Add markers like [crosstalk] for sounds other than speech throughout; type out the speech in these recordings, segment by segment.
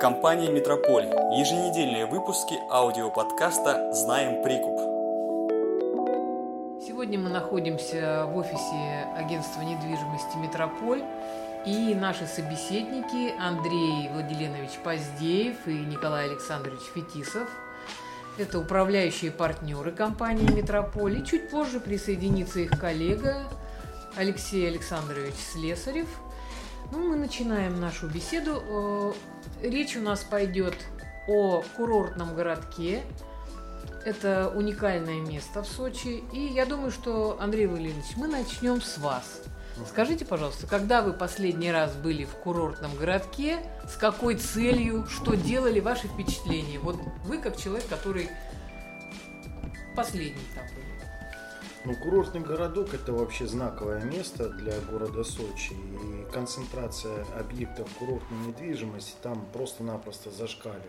Компания «Метрополь». Еженедельные выпуски аудиоподкаста «Знаем прикуп». Сегодня мы находимся в офисе агентства недвижимости «Метрополь». И наши собеседники Андрей Владиленович Поздеев и Николай Александрович Фетисов. Это управляющие партнеры компании «Метрополь». И чуть позже присоединится их коллега Алексей Александрович Слесарев – ну, мы начинаем нашу беседу. Э, речь у нас пойдет о курортном городке. Это уникальное место в Сочи. И я думаю, что, Андрей Валерьевич, мы начнем с вас. Скажите, пожалуйста, когда вы последний раз были в курортном городке, с какой целью, что делали, ваши впечатления? Вот вы как человек, который последний там. Ну, курортный городок это вообще знаковое место для города Сочи. И концентрация объектов курортной недвижимости там просто-напросто зашкаливает.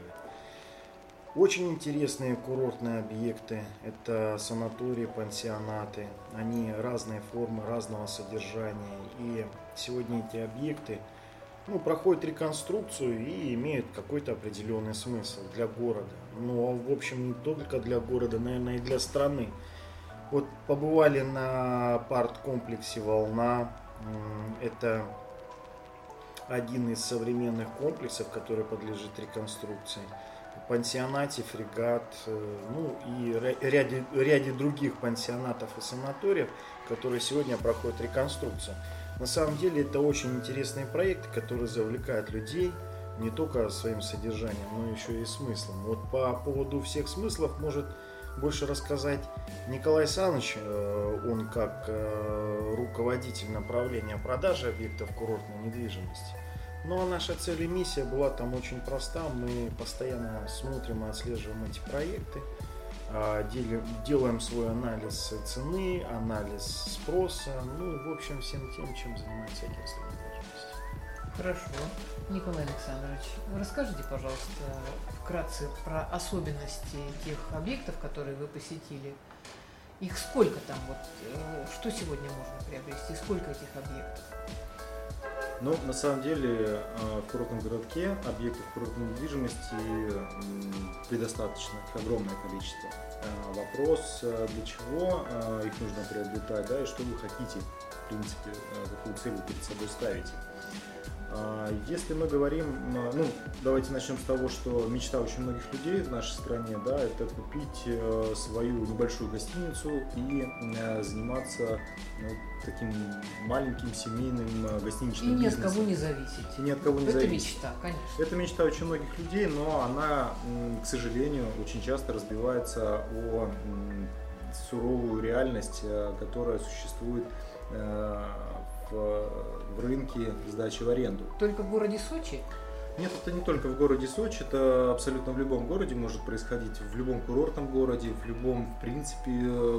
Очень интересные курортные объекты. Это санатории, пансионаты. Они разные формы, разного содержания. И сегодня эти объекты ну, проходят реконструкцию и имеют какой-то определенный смысл для города. Ну, а в общем, не только для города, наверное, и для страны. Вот побывали на парт-комплексе «Волна». Это один из современных комплексов, который подлежит реконструкции. Пансионате, фрегат, э, ну и ряде, ряде других пансионатов и санаториев, которые сегодня проходят реконструкцию. На самом деле это очень интересные проекты, которые завлекают людей не только своим содержанием, но еще и смыслом. Вот по поводу всех смыслов может больше рассказать Николай Саныч, э, он как э, руководитель направления продажи объектов курортной недвижимости. Ну а наша цель и миссия была там очень проста. Мы постоянно смотрим и отслеживаем эти проекты, а, делаем свой анализ цены, анализ спроса, ну, в общем, всем тем, чем занимается агентство. Хорошо. Николай Александрович, расскажите, пожалуйста, вкратце про особенности тех объектов, которые вы посетили. Их сколько там, вот, э, что сегодня можно приобрести, сколько этих объектов? Ну, на самом деле, э, в курортном городке объектов курортной недвижимости предостаточно, их огромное количество. Э, вопрос, для чего их нужно приобретать, да, и что вы хотите, в принципе, какую цель вы перед собой ставите. А, если мы говорим, ну, давайте начнем с того, что мечта очень многих людей в нашей стране, да, это купить э, свою небольшую гостиницу и э, заниматься ну, таким маленьким семейным э, гостиничным бизнесом. И ни от кого не зависеть. И ни от кого не это зависеть. мечта, конечно. Это мечта очень многих людей, но она, к сожалению, очень часто разбивается о суровую реальность, которая существует в, в рынке сдачи в аренду. Только в городе Сочи? Нет, это не только в городе Сочи, это абсолютно в любом городе может происходить, в любом курортном городе, в любом, в принципе,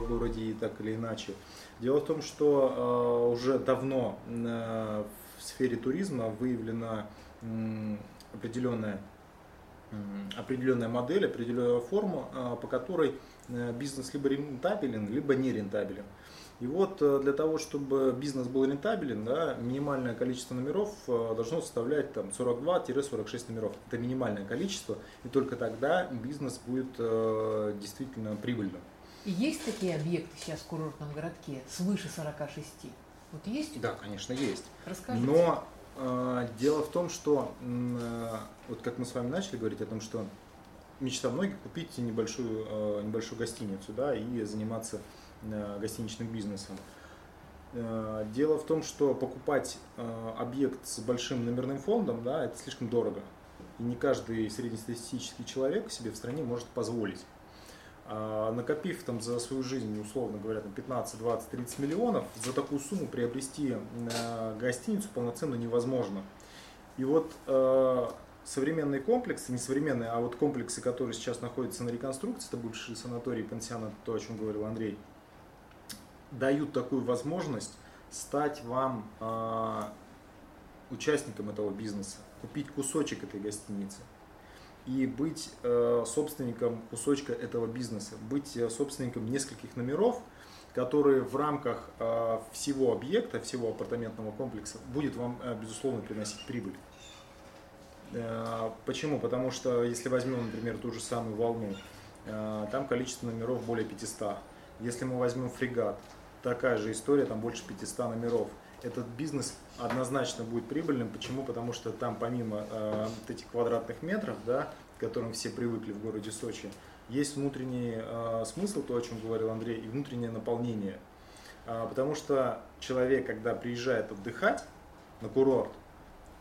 городе и так или иначе. Дело в том, что э, уже давно э, в сфере туризма выявлена э, определенная, э, определенная модель, определенная форма, э, по которой э, бизнес либо рентабелен, либо не рентабелен. И вот э, для того, чтобы бизнес был рентабелен, да, минимальное количество номеров э, должно составлять там, 42-46 номеров. Это минимальное количество, и только тогда бизнес будет э, действительно прибыльным. И есть такие объекты сейчас в курортном городке свыше 46? Вот есть? Да, конечно, есть. Расскажите. Но э, дело в том, что э, вот как мы с вами начали говорить о том, что мечта многих купить небольшую, э, небольшую гостиницу, да, и заниматься гостиничным бизнесом. Э, дело в том, что покупать э, объект с большим номерным фондом, да, это слишком дорого. И не каждый среднестатистический человек себе в стране может позволить. А накопив там за свою жизнь, условно говоря, там 15, 20, 30 миллионов, за такую сумму приобрести гостиницу полноценно невозможно. И вот современные комплексы, не современные, а вот комплексы, которые сейчас находятся на реконструкции, это бывшие санатории, пансионат, то, о чем говорил Андрей, дают такую возможность стать вам э, участником этого бизнеса, купить кусочек этой гостиницы и быть э, собственником кусочка этого бизнеса, быть э, собственником нескольких номеров, которые в рамках э, всего объекта, всего апартаментного комплекса будет вам, э, безусловно, приносить прибыль. Почему? Потому что если возьмем, например, ту же самую волну, там количество номеров более 500. Если мы возьмем фрегат, такая же история, там больше 500 номеров. Этот бизнес однозначно будет прибыльным. Почему? Потому что там помимо э, вот этих квадратных метров, да, к которым все привыкли в городе Сочи, есть внутренний э, смысл, то, о чем говорил Андрей, и внутреннее наполнение. А, потому что человек, когда приезжает отдыхать на курорт,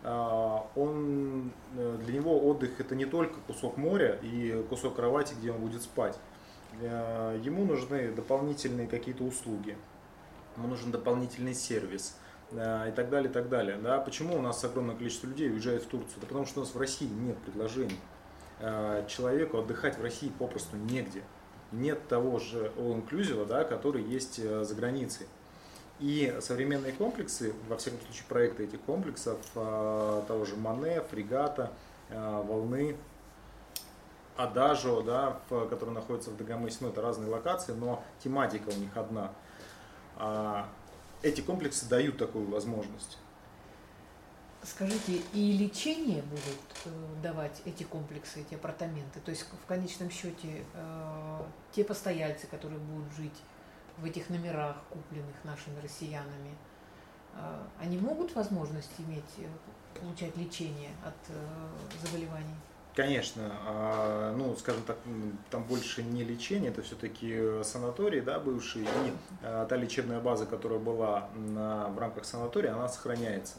а, он, э, для него отдых это не только кусок моря и кусок кровати, где он будет спать. Э, ему нужны дополнительные какие-то услуги, ему нужен дополнительный сервис э, и так далее, и так далее. Да? Почему у нас огромное количество людей уезжает в Турцию? Да потому что у нас в России нет предложений. Э, человеку отдыхать в России попросту негде. Нет того же all-inclusive, да, который есть за границей. И современные комплексы, во всяком случае проекты этих комплексов, того же Мане, Фрегата, Волны, Адажо, да, в, который находится в Дагомысе, ну это разные локации, но тематика у них одна. А, эти комплексы дают такую возможность. Скажите, и лечение будут э, давать эти комплексы, эти апартаменты? То есть в конечном счете э, те постояльцы, которые будут жить в этих номерах, купленных нашими россиянами, э, они могут возможность иметь, получать лечение от заболеваний? Конечно, а, ну, скажем так, там больше не лечение, это все-таки санаторий, да, бывший, и а, та лечебная база, которая была на, в рамках санатория, она сохраняется.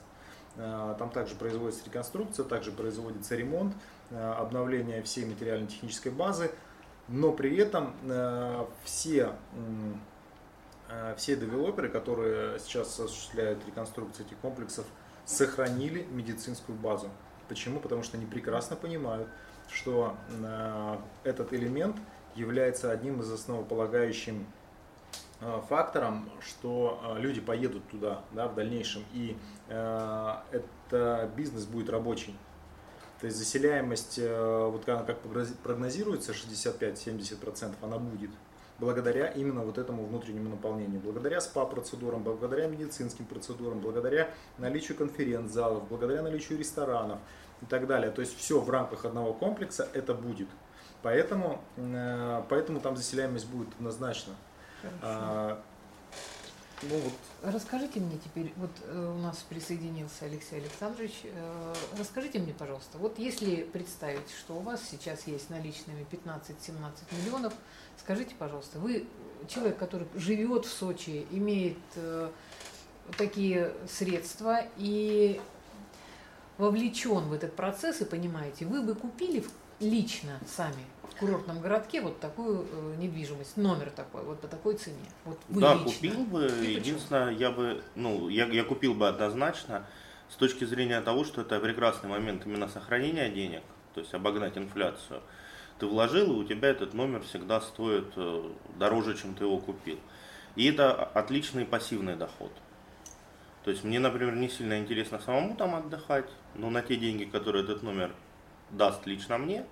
А, там также производится реконструкция, также производится ремонт, обновление всей материально-технической базы, но при этом все, все девелоперы, которые сейчас осуществляют реконструкцию этих комплексов, сохранили медицинскую базу. Почему? Потому что они прекрасно понимают, что э, этот элемент является одним из основополагающим э, фактором, что э, люди поедут туда да, в дальнейшем, и это бизнес будет рабочий. То есть заселяемость, вот как прогнозируется, 65-70%, она будет благодаря именно вот этому внутреннему наполнению, благодаря СПА-процедурам, благодаря медицинским процедурам, благодаря наличию конференц-залов, благодаря наличию ресторанов и так далее. То есть все в рамках одного комплекса это будет. Поэтому, э, поэтому там заселяемость будет однозначно. А, ну, вот. Расскажите мне теперь, вот э, у нас присоединился Алексей Александрович, э, расскажите мне, пожалуйста, вот если представить, что у вас сейчас есть наличными 15-17 миллионов, скажите, пожалуйста, вы человек, который живет в Сочи, имеет э, такие средства и вовлечен в этот процесс и понимаете, вы бы купили лично сами курортном городке вот такую э, недвижимость, номер такой, вот по такой цене? Вот вы да, лично. купил бы. И Единственное, почему? я бы, ну, я, я купил бы однозначно с точки зрения того, что это прекрасный момент именно сохранения денег, то есть обогнать инфляцию. Ты вложил, и у тебя этот номер всегда стоит э, дороже, чем ты его купил. И это отличный пассивный доход. То есть мне, например, не сильно интересно самому там отдыхать, но на те деньги, которые этот номер даст лично мне,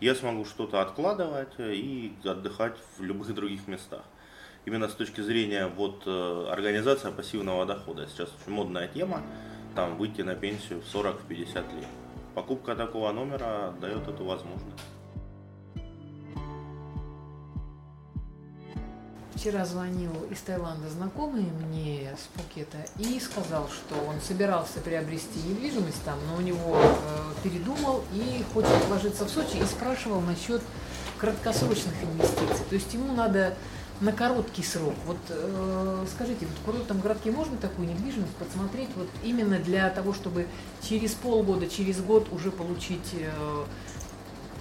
я смогу что-то откладывать и отдыхать в любых других местах. Именно с точки зрения вот э, организации пассивного дохода. Сейчас очень модная тема, там выйти на пенсию в 40-50 лет. Покупка такого номера дает эту возможность. Вчера звонил из Таиланда знакомый мне с Пукета и сказал, что он собирался приобрести недвижимость там, но у него э, передумал и хочет вложиться в Сочи и спрашивал насчет краткосрочных инвестиций. То есть ему надо на короткий срок. Вот э, скажите, вот в курортном городке можно такую недвижимость подсмотреть вот именно для того, чтобы через полгода, через год уже получить э,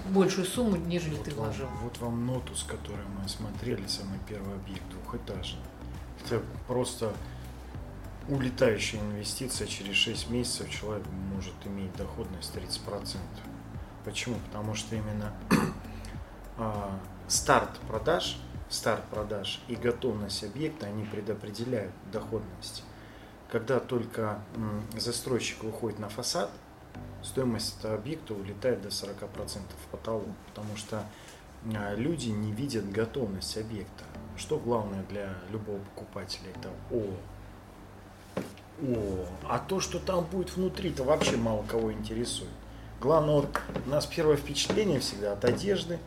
большую сумму, нежели вот ты вам, вложил. Вот вам нотус, который мы смотрели, самый первый объект, двухэтажный. Это просто улетающая инвестиция через 6 месяцев человек может иметь доходность 30%. Почему? Потому что именно [clears throat] а, старт продаж, старт продаж и готовность объекта, они предопределяют доходность. Когда только м, застройщик выходит на фасад, стоимость объекта улетает до 40% в потолок, потому что а, люди не видят готовность объекта. Что главное для любого покупателя? Это о, о, а то, что там будет внутри, то вообще мало кого интересует. Главное, вот у нас первое впечатление всегда от одежды,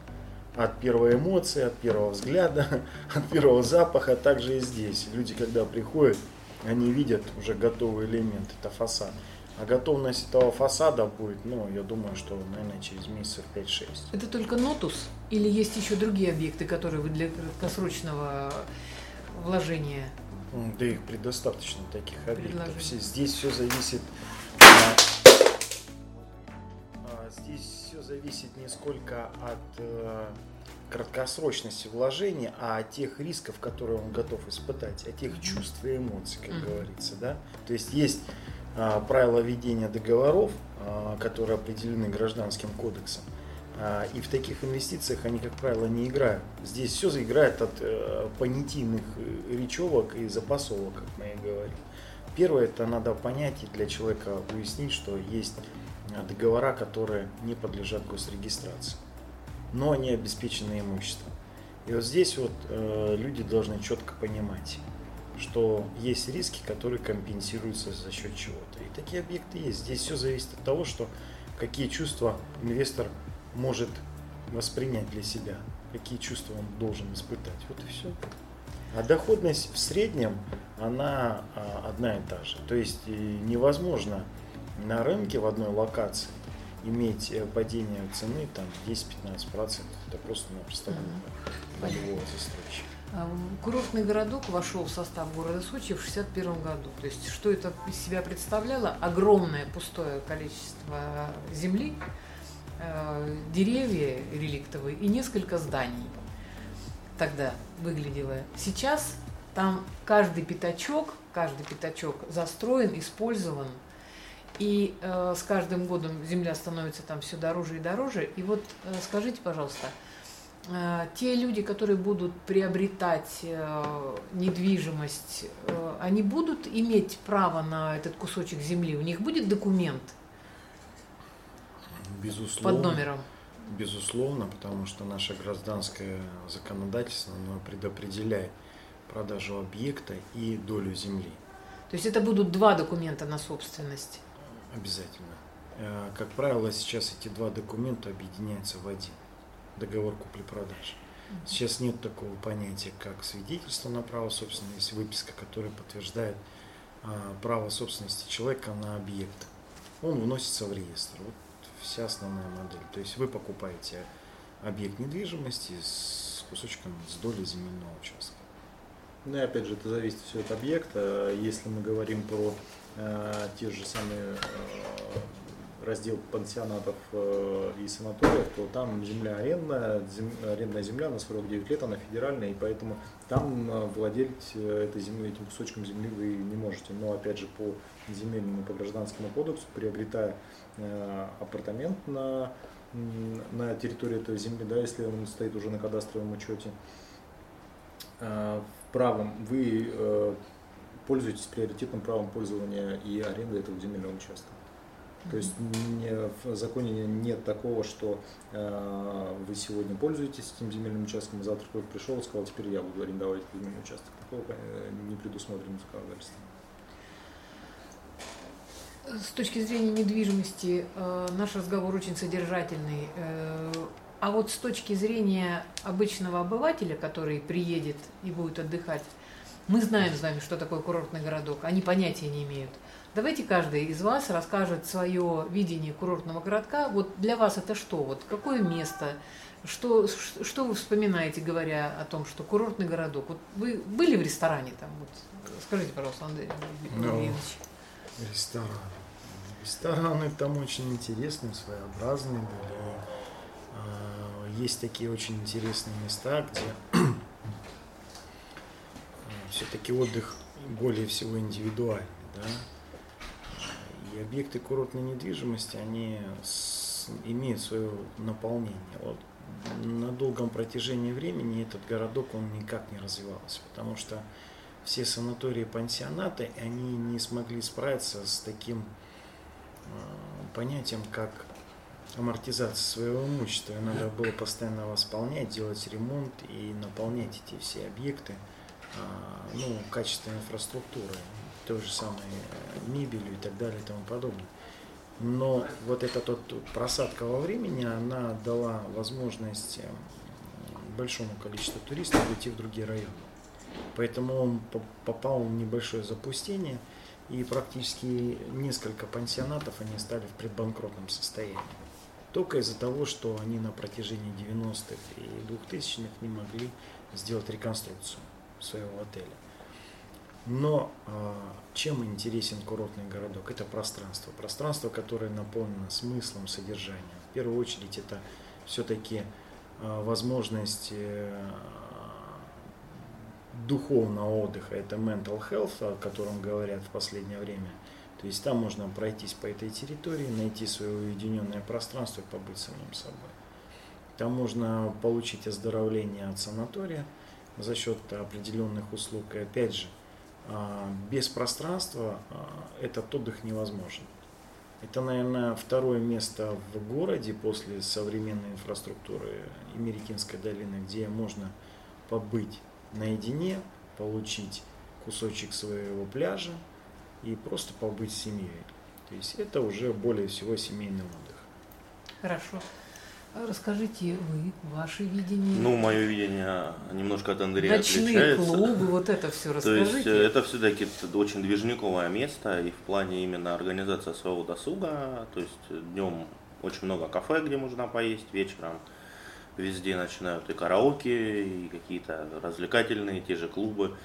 от первой эмоции, от первого взгляда, [laughs] от первого запаха, также и здесь. Люди, когда приходят, они видят уже готовый элемент, это фасад. А готовность этого фасада будет, ну, я думаю, что, наверное, через месяцев 5-6. Это только нотус или есть еще другие объекты, которые вы для краткосрочного вложения? Да их предостаточно таких объектов. Здесь все зависит а, здесь все зависит не сколько от э, краткосрочности вложения, а от тех рисков, которые он готов испытать, от тех чувств и эмоций, как говорится, да. То есть есть правила ведения договоров, а, которые определены гражданским кодексом. А, И в таких инвестициях они, как правило, не играют. Здесь все заиграет от э, понятийных э, речевок и запасовок, как мы и говорим. Первое, это надо понять и для человека уяснить, что есть э, договора, которые не подлежат госрегистрации, но они обеспечены имуществом. И вот здесь вот люди должны четко понимать, что есть риски, которые компенсируются за счет чего-то. И такие объекты есть. Здесь все зависит от того, что какие чувства инвестор может воспринять для себя, какие чувства он должен испытать. Вот и все. А доходность в среднем, она а, одна и та же. То есть э, невозможно на рынке в одной локации иметь э, падение цены там 10-15%. Это просто-напросто глупо для любого застройщика. А, Курортный городок вошел в состав города Сочи в 1961 году. То есть что это из себя представляло? Огромное пустое количество земли, э, деревья реликтовые и несколько зданий. Тогда выглядело. Сейчас там каждый пятачок, каждый пятачок застроен, использован. И э, с каждым годом земля становится там все дороже и дороже. И вот э, скажите, пожалуйста, те люди, которые будут приобретать э, недвижимость, э, они будут иметь право на этот кусочек земли? У них будет документ Безусловно. под номером? Безусловно, потому что наше гражданское законодательство оно предопределяет продажу объекта и долю земли. То есть это будут два документа на собственность. Обязательно. Э, Как правило, сейчас эти два документа объединяются в один. Договор купли-продажи. Сейчас нет такого понятия, как свидетельство на право собственности, выписка, которая подтверждает а, право собственности человека на объект. Он вносится в реестр. Вот вся основная модель. То есть вы покупаете объект недвижимости с кусочком, с долей земельного участка. Ну и опять же, это зависит все от объекта. Если мы говорим про э, те же самые э, раздел пансионатов э, и санаториев, то там земля арендная, зем- арендная земля на срок 9 лет, она федеральная, и поэтому там э, владеть э, этой землей, этим кусочком земли вы не можете. Но опять же, по земельному, по гражданскому кодексу, приобретая апартамент на, на территории этой земли, да, если он стоит уже на кадастровом учете, правом вы пользуетесь приоритетным правом пользования и аренды этого земельного участка. То есть в законе не- нет такого, что э, вы сегодня пользуетесь этим земельным участком, а завтра кто-то пришел и сказал, теперь я буду арендовать этот земельный участок. Такого э, не предусмотрено законодательством. С точки зрения недвижимости э, наш разговор очень содержательный. А вот с точки зрения обычного обывателя, который приедет и будет отдыхать, мы знаем с вами, что такое курортный городок, они понятия не имеют. Давайте каждый из вас расскажет свое видение курортного городка. Вот для вас это что? Вот какое место? Что, что вы вспоминаете, говоря о том, что курортный городок? Вот вы были в ресторане там? Вот, скажите, пожалуйста, Андрей Ну, Евгеньевич. Рестораны. Рестораны там очень интересные, своеобразные были. А, Есть такие очень интересные места, где [clears throat] все-таки отдых более всего индивидуальный. Да? Объекты курортной недвижимости, они с- имеют свое наполнение. Вот на долгом протяжении времени этот городок, он никак не развивался, потому что все санатории и пансионаты, они не смогли справиться с таким э, понятием, как амортизация своего имущества. И Надо было постоянно восполнять, делать ремонт и наполнять эти все объекты а, ну, качественной инфраструктурой, той же самой э, мебелью и так далее и тому подобное. Но вот эта вот просадка во времени, она дала возможность большому количеству туристов уйти в другие районы. Поэтому он попал в небольшое запустение, и практически несколько пансионатов они стали в предбанкротном состоянии. Только из-за того, что они на протяжении 90-х и 2000-х не могли сделать реконструкцию своего отеля. Но э, чем интересен курортный городок? Это пространство. Пространство, которое наполнено смыслом, содержанием. В первую очередь это все-таки э, возможность э, духовного отдыха. Это mental health, о котором говорят в последнее время. То есть там можно пройтись по этой территории, найти свое уединенное пространство и побыть самим собой. Там можно получить оздоровление от санатория за счет определенных услуг. И опять же, а, без пространства а, этот отдых невозможен. Это, наверное, второе место в городе после современной инфраструктуры Америкинской долины, где можно побыть наедине, получить кусочек своего пляжа и просто побыть с семьей. То есть это уже более всего семейный отдых. Хорошо. Расскажите вы, ваше видение. Ну, мое видение немножко от Андрея Ночные отличается. клубы, вот это все расскажите. [laughs] То есть э, это все-таки очень движниковое место и в плане именно организации своего досуга. То есть днем очень много кафе, где можно поесть, вечером везде начинают и караоке, и какие-то развлекательные, те же клубы.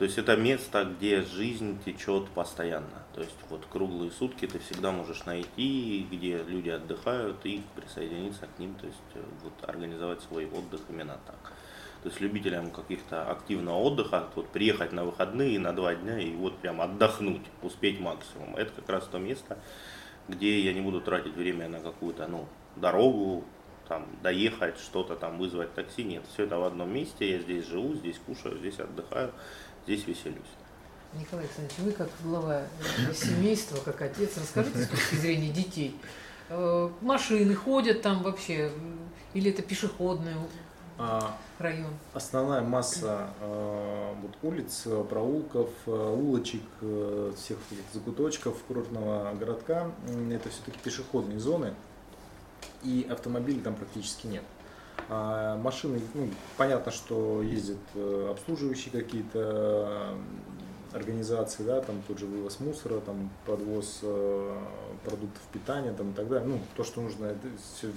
То есть это место, где жизнь течет постоянно. То есть вот круглые сутки ты всегда можешь найти, где люди отдыхают и присоединиться к ним, то есть э, вот организовать свой отдых именно так. То есть любителям каких-то активного отдыха, вот приехать на выходные на два дня и вот прям отдохнуть, успеть максимум. Это как раз то место, где я не буду тратить время на какую-то ну, дорогу, там, доехать, что-то там, вызвать такси. Нет, все это в одном месте, я здесь живу, здесь кушаю, здесь отдыхаю здесь веселюсь. Николай Александрович, вы как глава семейства, как отец, расскажите с точки зрения детей. Э, машины ходят там вообще, или это пешеходный а, район? Основная масса э, вот, улиц, проулков, э, улочек, всех этих закуточков курортного городка, это все-таки пешеходные зоны, и автомобилей там практически нет. А машины, ну, понятно, что ездят э, обслуживающие какие-то организации, да, там тот же вывоз мусора, там подвоз э, продуктов питания, там и так далее. Ну, то, что нужно, это,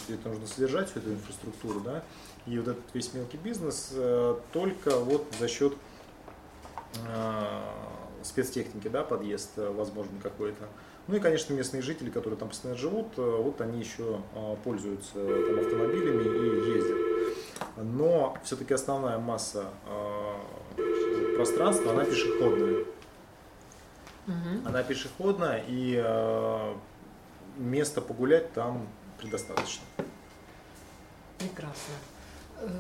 это нужно содержать, всю эту инфраструктуру, да. И вот этот весь мелкий бизнес э, только вот за счет спецтехники, да, подъезд, возможно, какой-то. Ну и, конечно, местные жители, которые там постоянно живут, э, вот они еще э, пользуются там, автомобилями и ездят. Но все-таки основная масса э, пространства, она пешеходная. Угу. Она пешеходная, и места погулять там предостаточно. Прекрасно.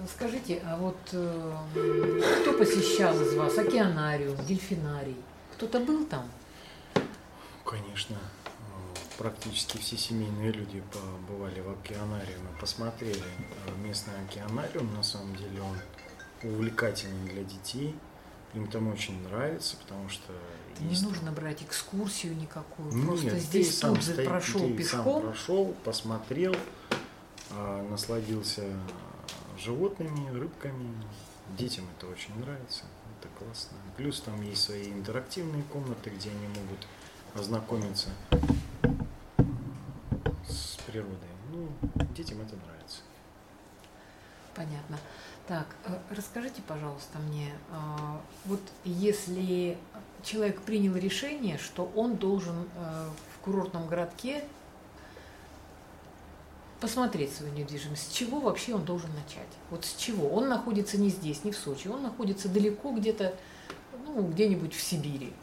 Скажите, а вот кто посещал из вас океанариум, дельфинарий? Кто-то был там? Конечно, практически все семейные люди побывали в океанариуме, посмотрели э, местный океанариум. На самом деле он увлекательный для детей. Им там очень нравится, потому что... Не есть... нужно брать экскурсию никакую, Нет, просто здесь сам тут прошел пешком. Сам прошел, посмотрел, а, насладился животными, рыбками. Детям это очень нравится, это классно. Плюс там есть свои интерактивные комнаты, где они могут ознакомиться с природой. Ну, детям это нравится. Понятно. Так, э, расскажите, пожалуйста, мне, э, вот если человек принял решение, что он должен э, в курортном городке посмотреть свою недвижимость, с чего вообще он должен начать? Вот с чего? Он находится не здесь, не в Сочи, он находится далеко где-то, ну, где-нибудь в Сибири.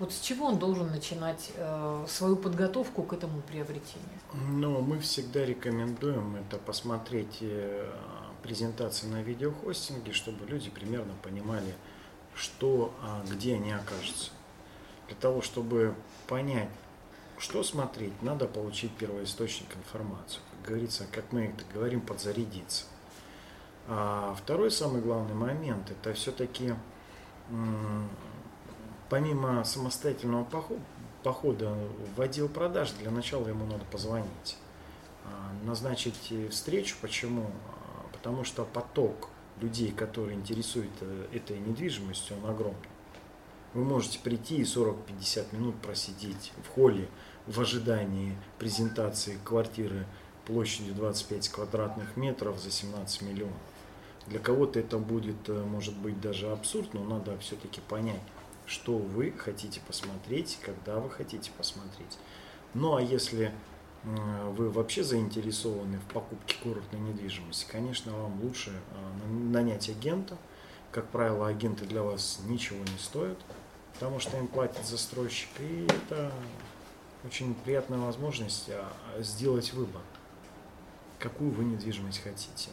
Вот с чего он должен начинать э, свою подготовку к этому приобретению? Ну, мы всегда рекомендуем это посмотреть э, презентации на видеохостинге, чтобы люди примерно понимали, что, а, где они окажутся. Для того, чтобы понять, что смотреть, надо получить первоисточник информации. Как говорится, как мы это говорим, подзарядиться. А второй самый главный момент, это все-таки помимо самостоятельного похода в отдел продаж, для начала ему надо позвонить, а, назначить встречу. Почему? А, потому что поток людей, которые интересуют э, этой недвижимостью, он огромный. Вы можете прийти и 40-50 минут просидеть в холле в ожидании презентации квартиры площадью 25 квадратных метров за 17 миллионов. Для кого-то это будет, э, может быть, даже абсурд, но надо все-таки понять, что вы хотите посмотреть, когда вы хотите посмотреть. Ну а если вы вообще заинтересованы в покупке курортной недвижимости, конечно, вам лучше э, нанять агента. Как правило, агенты для вас ничего не стоят, потому что им платит застройщик. И это очень приятная возможность а, сделать выбор, какую вы недвижимость хотите.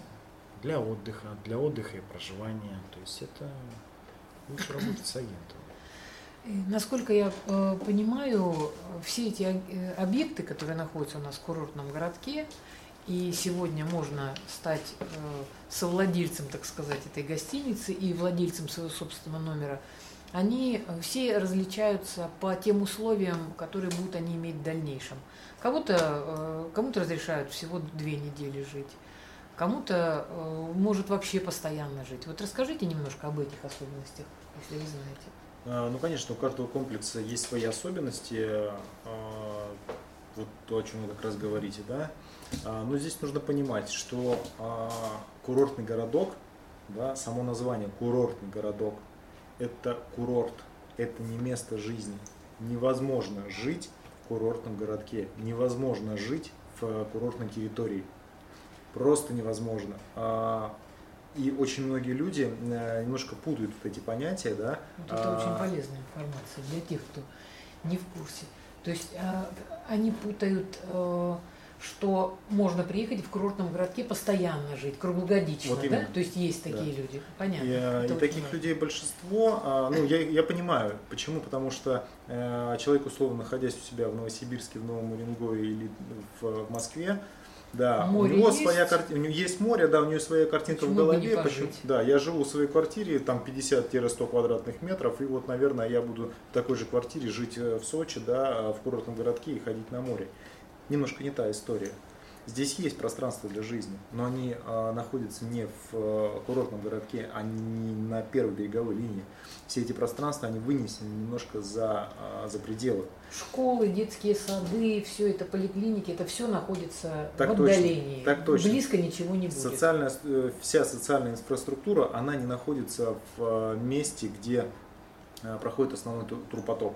Для отдыха, для отдыха и проживания. То есть это лучше работать с агентом. Насколько я э, понимаю, все эти э, объекты, которые находятся у нас в курортном городке, и сегодня можно стать э, совладельцем, так сказать, этой гостиницы и владельцем своего собственного номера, они все различаются по тем условиям, которые будут они иметь в дальнейшем. Кому-то кому разрешают всего две недели жить, кому-то может вообще постоянно жить. Вот расскажите немножко об этих особенностях, если вы знаете. А, ну, конечно, у каждого комплекса есть свои особенности, а, вот то, о чем вы как раз говорите, да. А, но здесь нужно понимать, что курортный городок, да, само название курортный городок, это курорт, это не место жизни. Невозможно жить в курортном городке, невозможно жить в курортной территории. Просто невозможно. И очень многие люди э, немножко путают вот эти понятия, да. Вот это а... очень полезная информация для тех, кто не в курсе. То есть а, они путают, а, что можно приехать в курортном городке постоянно жить, круглогодично, вот да? То есть есть такие да. люди, понятно. И, и таких людей большинство, а, ну я, я понимаю, почему, потому что э, человек, условно, находясь у себя в Новосибирске, в Новом Уренгое или в, в Москве, да, море у него есть? своя картина, у него есть море, да, у него своя картинка Почему в голове. Почему? Да, я живу в своей квартире, там 50-100 квадратных метров, и вот, наверное, я буду в такой же квартире жить э, в Сочи, да, в курортном городке и ходить на море. Немножко не та история. Здесь есть пространство для жизни, но они а, находятся не в а, курортном городке, они на первой береговой линии. Все эти пространства, они вынесены немножко за, а, за пределы. Школы, детские сады, все это поликлиники, это все находится так в отдалении. Точно, так точно. Близко ничего не будет. Социальная, э, вся социальная инфраструктура, она не находится в месте, где проходит основной турпоток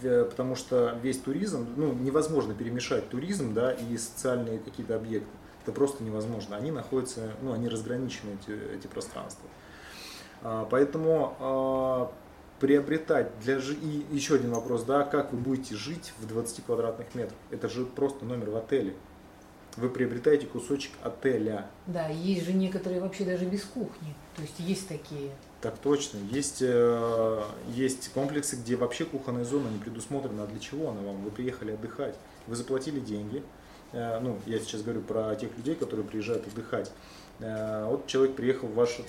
потому что весь туризм, ну, невозможно перемешать туризм, да, и социальные какие-то объекты. Это просто невозможно. Они находятся, ну, они разграничены, эти, эти пространства. А, поэтому а, приобретать для жи... И еще один вопрос, да, как вы будете жить в 20 квадратных метрах? Это же просто номер в отеле. Вы приобретаете кусочек отеля. Да, есть же некоторые вообще даже без кухни. То есть есть такие. Так точно. Есть, э, есть комплексы, где вообще кухонная зона не предусмотрена. А для чего она вам? Вы приехали отдыхать. Вы заплатили деньги. Э, ну, я сейчас говорю про тех людей, которые приезжают отдыхать. Э, вот человек приехал в ваш...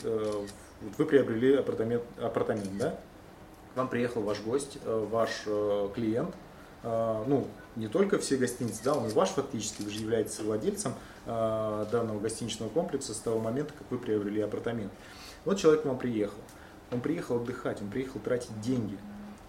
Вы приобрели апартамент, апартамент, да? К вам приехал ваш гость, ваш клиент. Ну, не только все гостиницы, да, он и ваш фактически, вы же являетесь владельцем данного гостиничного комплекса с того момента, как вы приобрели апартамент. Вот человек к вам приехал. Он приехал отдыхать, он приехал тратить деньги.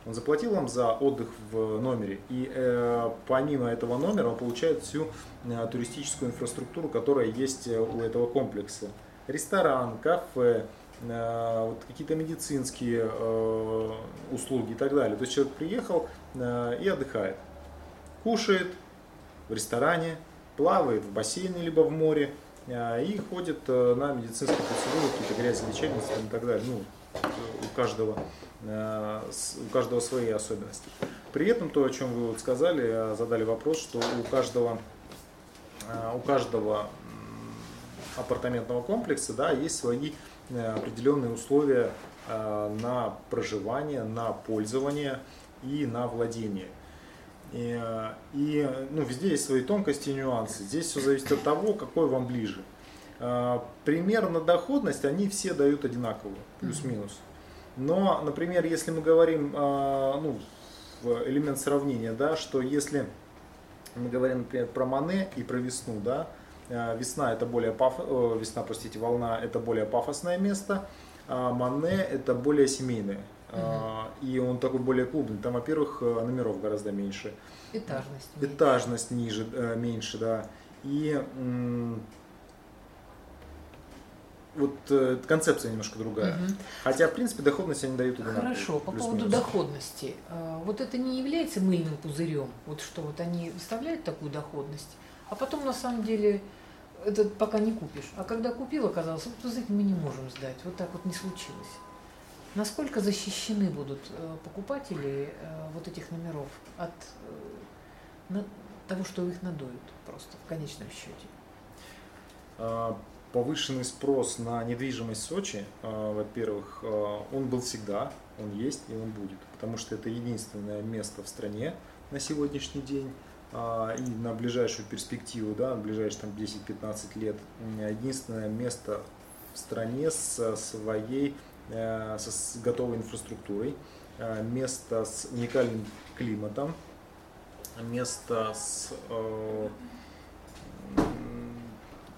Он заплатил вам за отдых в номере, и э, помимо этого номера он получает всю э, туристическую инфраструктуру, которая есть э, у этого комплекса. Ресторан, кафе, э, вот какие-то медицинские э, услуги и так далее. То есть человек приехал э, и отдыхает. Кушает в ресторане, плавает в бассейне либо в море, а, и ходит э, на медицинские процедуры, какие-то грязные лечебницы и так далее. Ну, у каждого, э, у каждого свои особенности. При этом то, о чем вы вот сказали, э, задали вопрос, что у каждого, у каждого апартаментного комплекса да, есть свои определенные условия на проживание, на пользование и на владение. И, и ну, везде есть свои тонкости и нюансы. Здесь все зависит от того, какой вам ближе. А, примерно доходность они все дают одинаковую, плюс-минус. Но, например, если мы говорим, а, ну, элемент сравнения, да, что если мы говорим, например, про Мане и про весну, да, э, весна это более паф... весна, простите, волна это более пафосное место, а Мане это более семейное. Угу. И он такой более клубный. Там, во-первых, номеров гораздо меньше. Этажность. Этажность ниже, меньше, да. И вот э, концепция немножко другая. Угу. Хотя, в принципе, доходность они дают одинаково. Хорошо, по поводу доходности. Э, вот это не является мыльным пузырем, вот что вот они выставляют такую доходность, а потом на самом деле это пока не купишь. А когда купил, оказалось, вот знаете, мы не можем сдать. Вот так вот не случилось. Насколько защищены будут э, покупатели э, вот этих номеров от э, того, что их надуют просто в конечном счете? А, повышенный спрос на недвижимость в Сочи, а, во-первых, а, он был всегда, он есть и он будет, потому что это единственное место в стране на сегодняшний день и на ближайшую перспективу, да, на ближайшие там 10-15 лет, единственное место в стране со своей, с готовой инфраструктурой, место с уникальным климатом, место с э,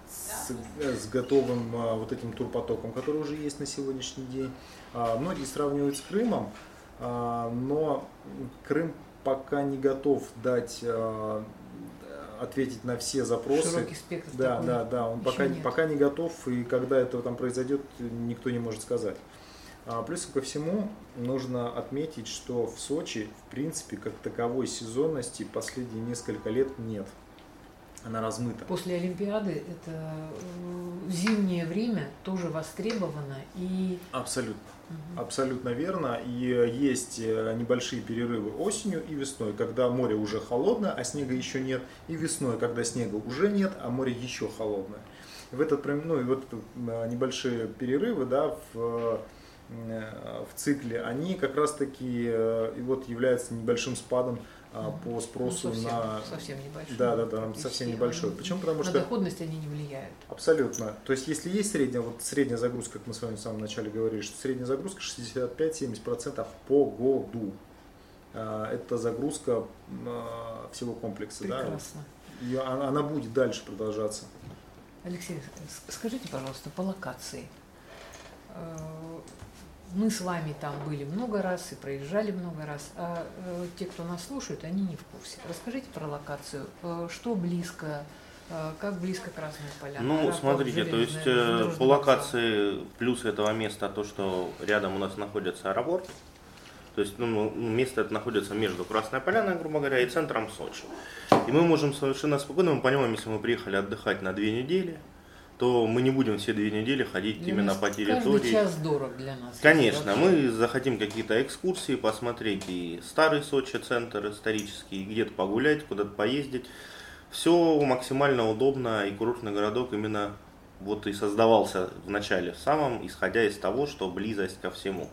с, готовым а, вот этим турпотоком, который уже есть на сегодняшний день. А, многие сравнивают с Крымом, а, но Крым пока не готов дать ответить на все запросы. Широкий спектр. Да, такой да, да. Он пока, пока не готов, и когда это там произойдет, никто не может сказать. Плюс ко всему нужно отметить, что в Сочи, в принципе, как таковой сезонности последние несколько лет нет она размыта. После Олимпиады это э, зимнее время тоже востребовано и... Абсолютно. Угу. Абсолютно верно. И есть э, небольшие перерывы осенью и весной, когда море уже холодное, а снега еще нет. И весной, когда снега уже нет, а море еще холодное. В этот, ну, и вот э, небольшие перерывы да, в, в цикле, они как раз таки и вот являются небольшим спадом а, по спросу ну, совсем, на... Совсем небольшой. Да, да, да, совсем небольшой. Почему? Потому на что... На доходность они не влияют. Абсолютно. То есть, если есть средняя, вот средняя загрузка, как мы с вами в самом начале говорили, что средняя загрузка 65-70% по году. А, это загрузка всего комплекса. Прекрасно. Да? И она будет дальше продолжаться. Алексей, скажите, пожалуйста, по локации мы с вами там были много раз и проезжали много раз, а э, те, кто нас слушают, они не в курсе. Расскажите про локацию, э, что близко, э, как близко Красная Поляна? Ну, аэропорт, смотрите, то есть э, по локации плюс этого места то, что рядом у нас находится аэропорт, то есть ну, ну, место это находится между Красной Поляной, грубо говоря, и центром Сочи. И мы можем совершенно спокойно, мы понимаем, если мы приехали отдыхать на две недели, то мы не будем все две недели ходить для именно по территории. Каждый час дорог для нас. Конечно, мы захотим какие-то экскурсии посмотреть и старый Сочи центр исторический, где-то погулять, куда-то поездить. Все максимально удобно и курортный городок именно вот и создавался в начале самом, исходя из того, что близость ко всему.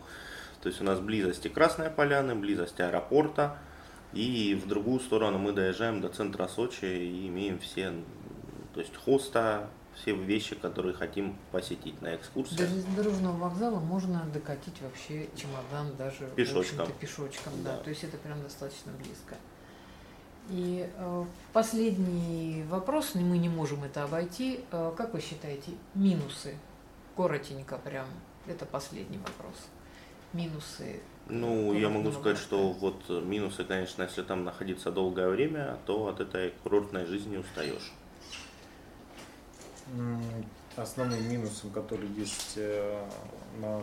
То есть у нас близость и Красной Поляны, близость аэропорта, и в другую сторону мы доезжаем до центра Сочи и имеем все, то есть хоста, все вещи, которые хотим посетить на экскурсии. До железнодорожного вокзала можно докатить вообще чемодан даже пешочком. пешочком, да. да. То есть это прям достаточно близко. И э, последний вопрос, мы не можем это обойти. Э, как вы считаете, минусы? Коротенько прям. Это последний вопрос. Минусы. Ну, я могу сказать, что вот минусы, конечно, если там находиться долгое время, то от этой курортной жизни устаешь основным минусом, который есть э, на,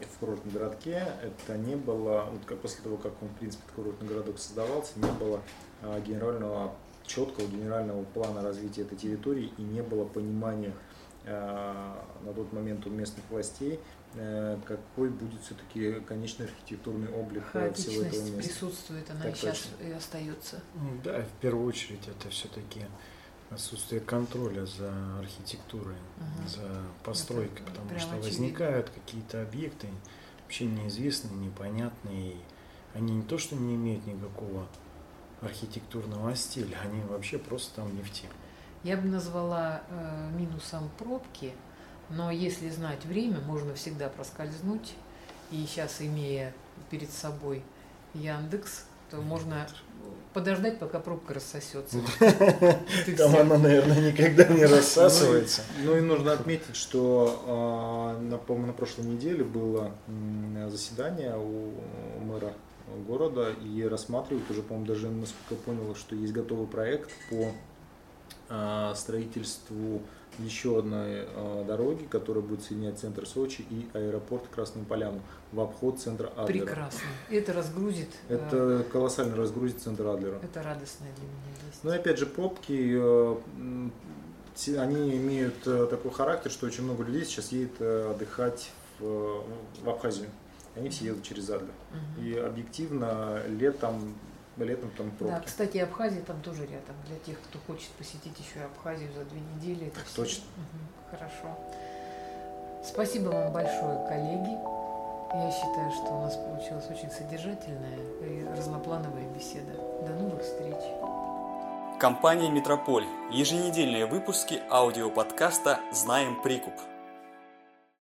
в курортном городке, это не было, вот после того, как он, в принципе, курортный городок создавался, не было а, генерального, четкого генерального плана развития этой территории и не было понимания а, на тот момент у местных властей, а, какой будет все-таки конечный архитектурный облик всего этого места. присутствует, она так сейчас точно. и остается. Да, в первую очередь это все-таки отсутствие контроля за архитектурой, угу. за постройкой, Это потому что очевидно. возникают какие-то объекты вообще неизвестные, непонятные. Они не то, что не имеют никакого архитектурного стиля, они вообще просто там не в тему. Я бы назвала э, минусом пробки, но если знать время, можно всегда проскользнуть. И сейчас, имея перед собой Яндекс, то можно подождать, пока пробка рассосется. [laughs] Там она, наверное, никогда не [laughs] рассасывается. Ну и нужно отметить, что а, на, по на прошлой неделе было заседание у мэра города и рассматривают уже, по-моему, даже, насколько я понял, что есть готовый проект по строительству еще одной э, дороги, которая будет соединять центр Сочи и аэропорт Красную Поляну в обход центра Адлера. Прекрасно. Это разгрузит. Это э, колоссально разгрузит центр Адлера. Это радостная для меня весть. Ну и опять же, пробки, э, они имеют э, такой характер, что очень много людей сейчас едет э, отдыхать в, в Абхазию. Они все едут через Адлер. Угу. И объективно летом летом там пробки. Да, кстати, Абхазия там тоже рядом. Для тех, кто хочет посетить еще Абхазию за две недели. Это все. Точно. Угу, хорошо. Спасибо вам большое, коллеги. Я считаю, что у нас получилась очень содержательная и разноплановая беседа. До новых встреч. Компания «Метрополь». Еженедельные выпуски аудиоподкаста «Знаем прикуп».